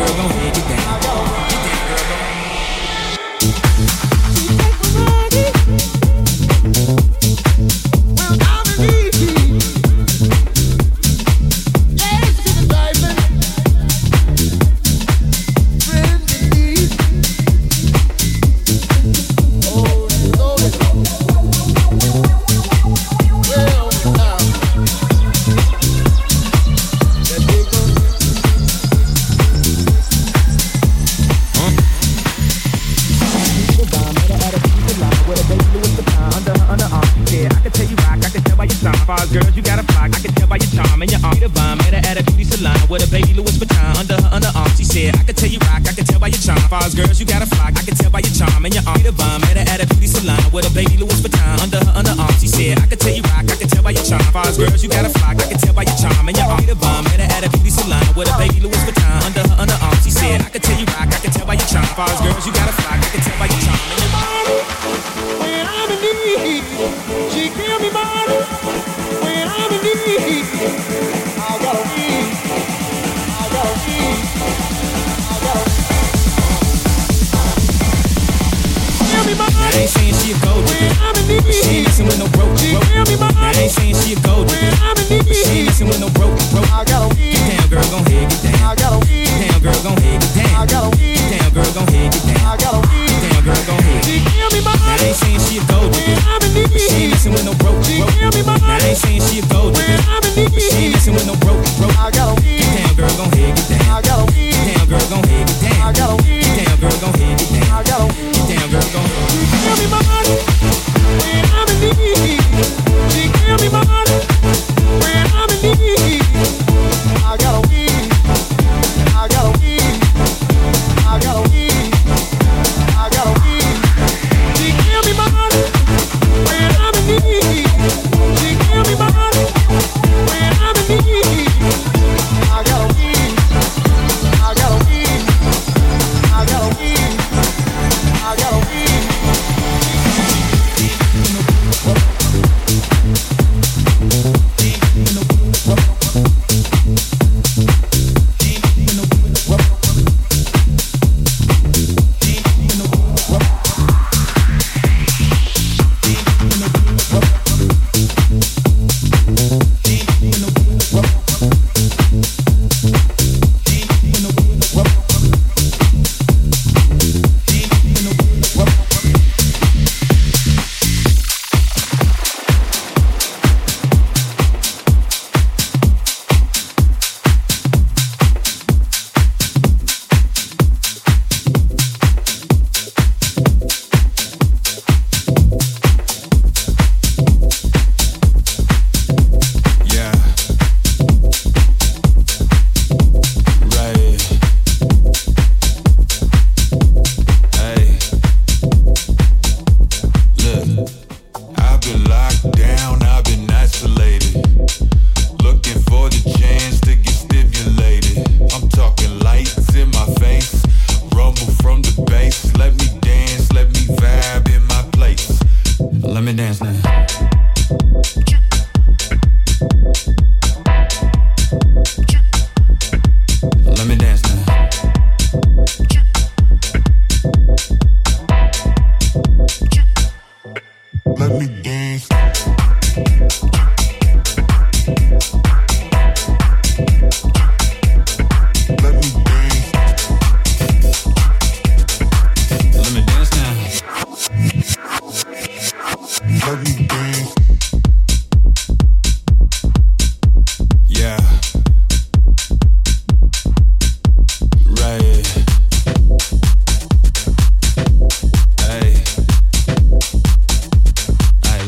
girl, go ahead, get down.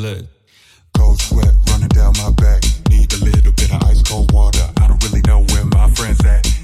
look. Cold sweat running down my back. Need a little bit of ice cold water. I don't really know where my friends at.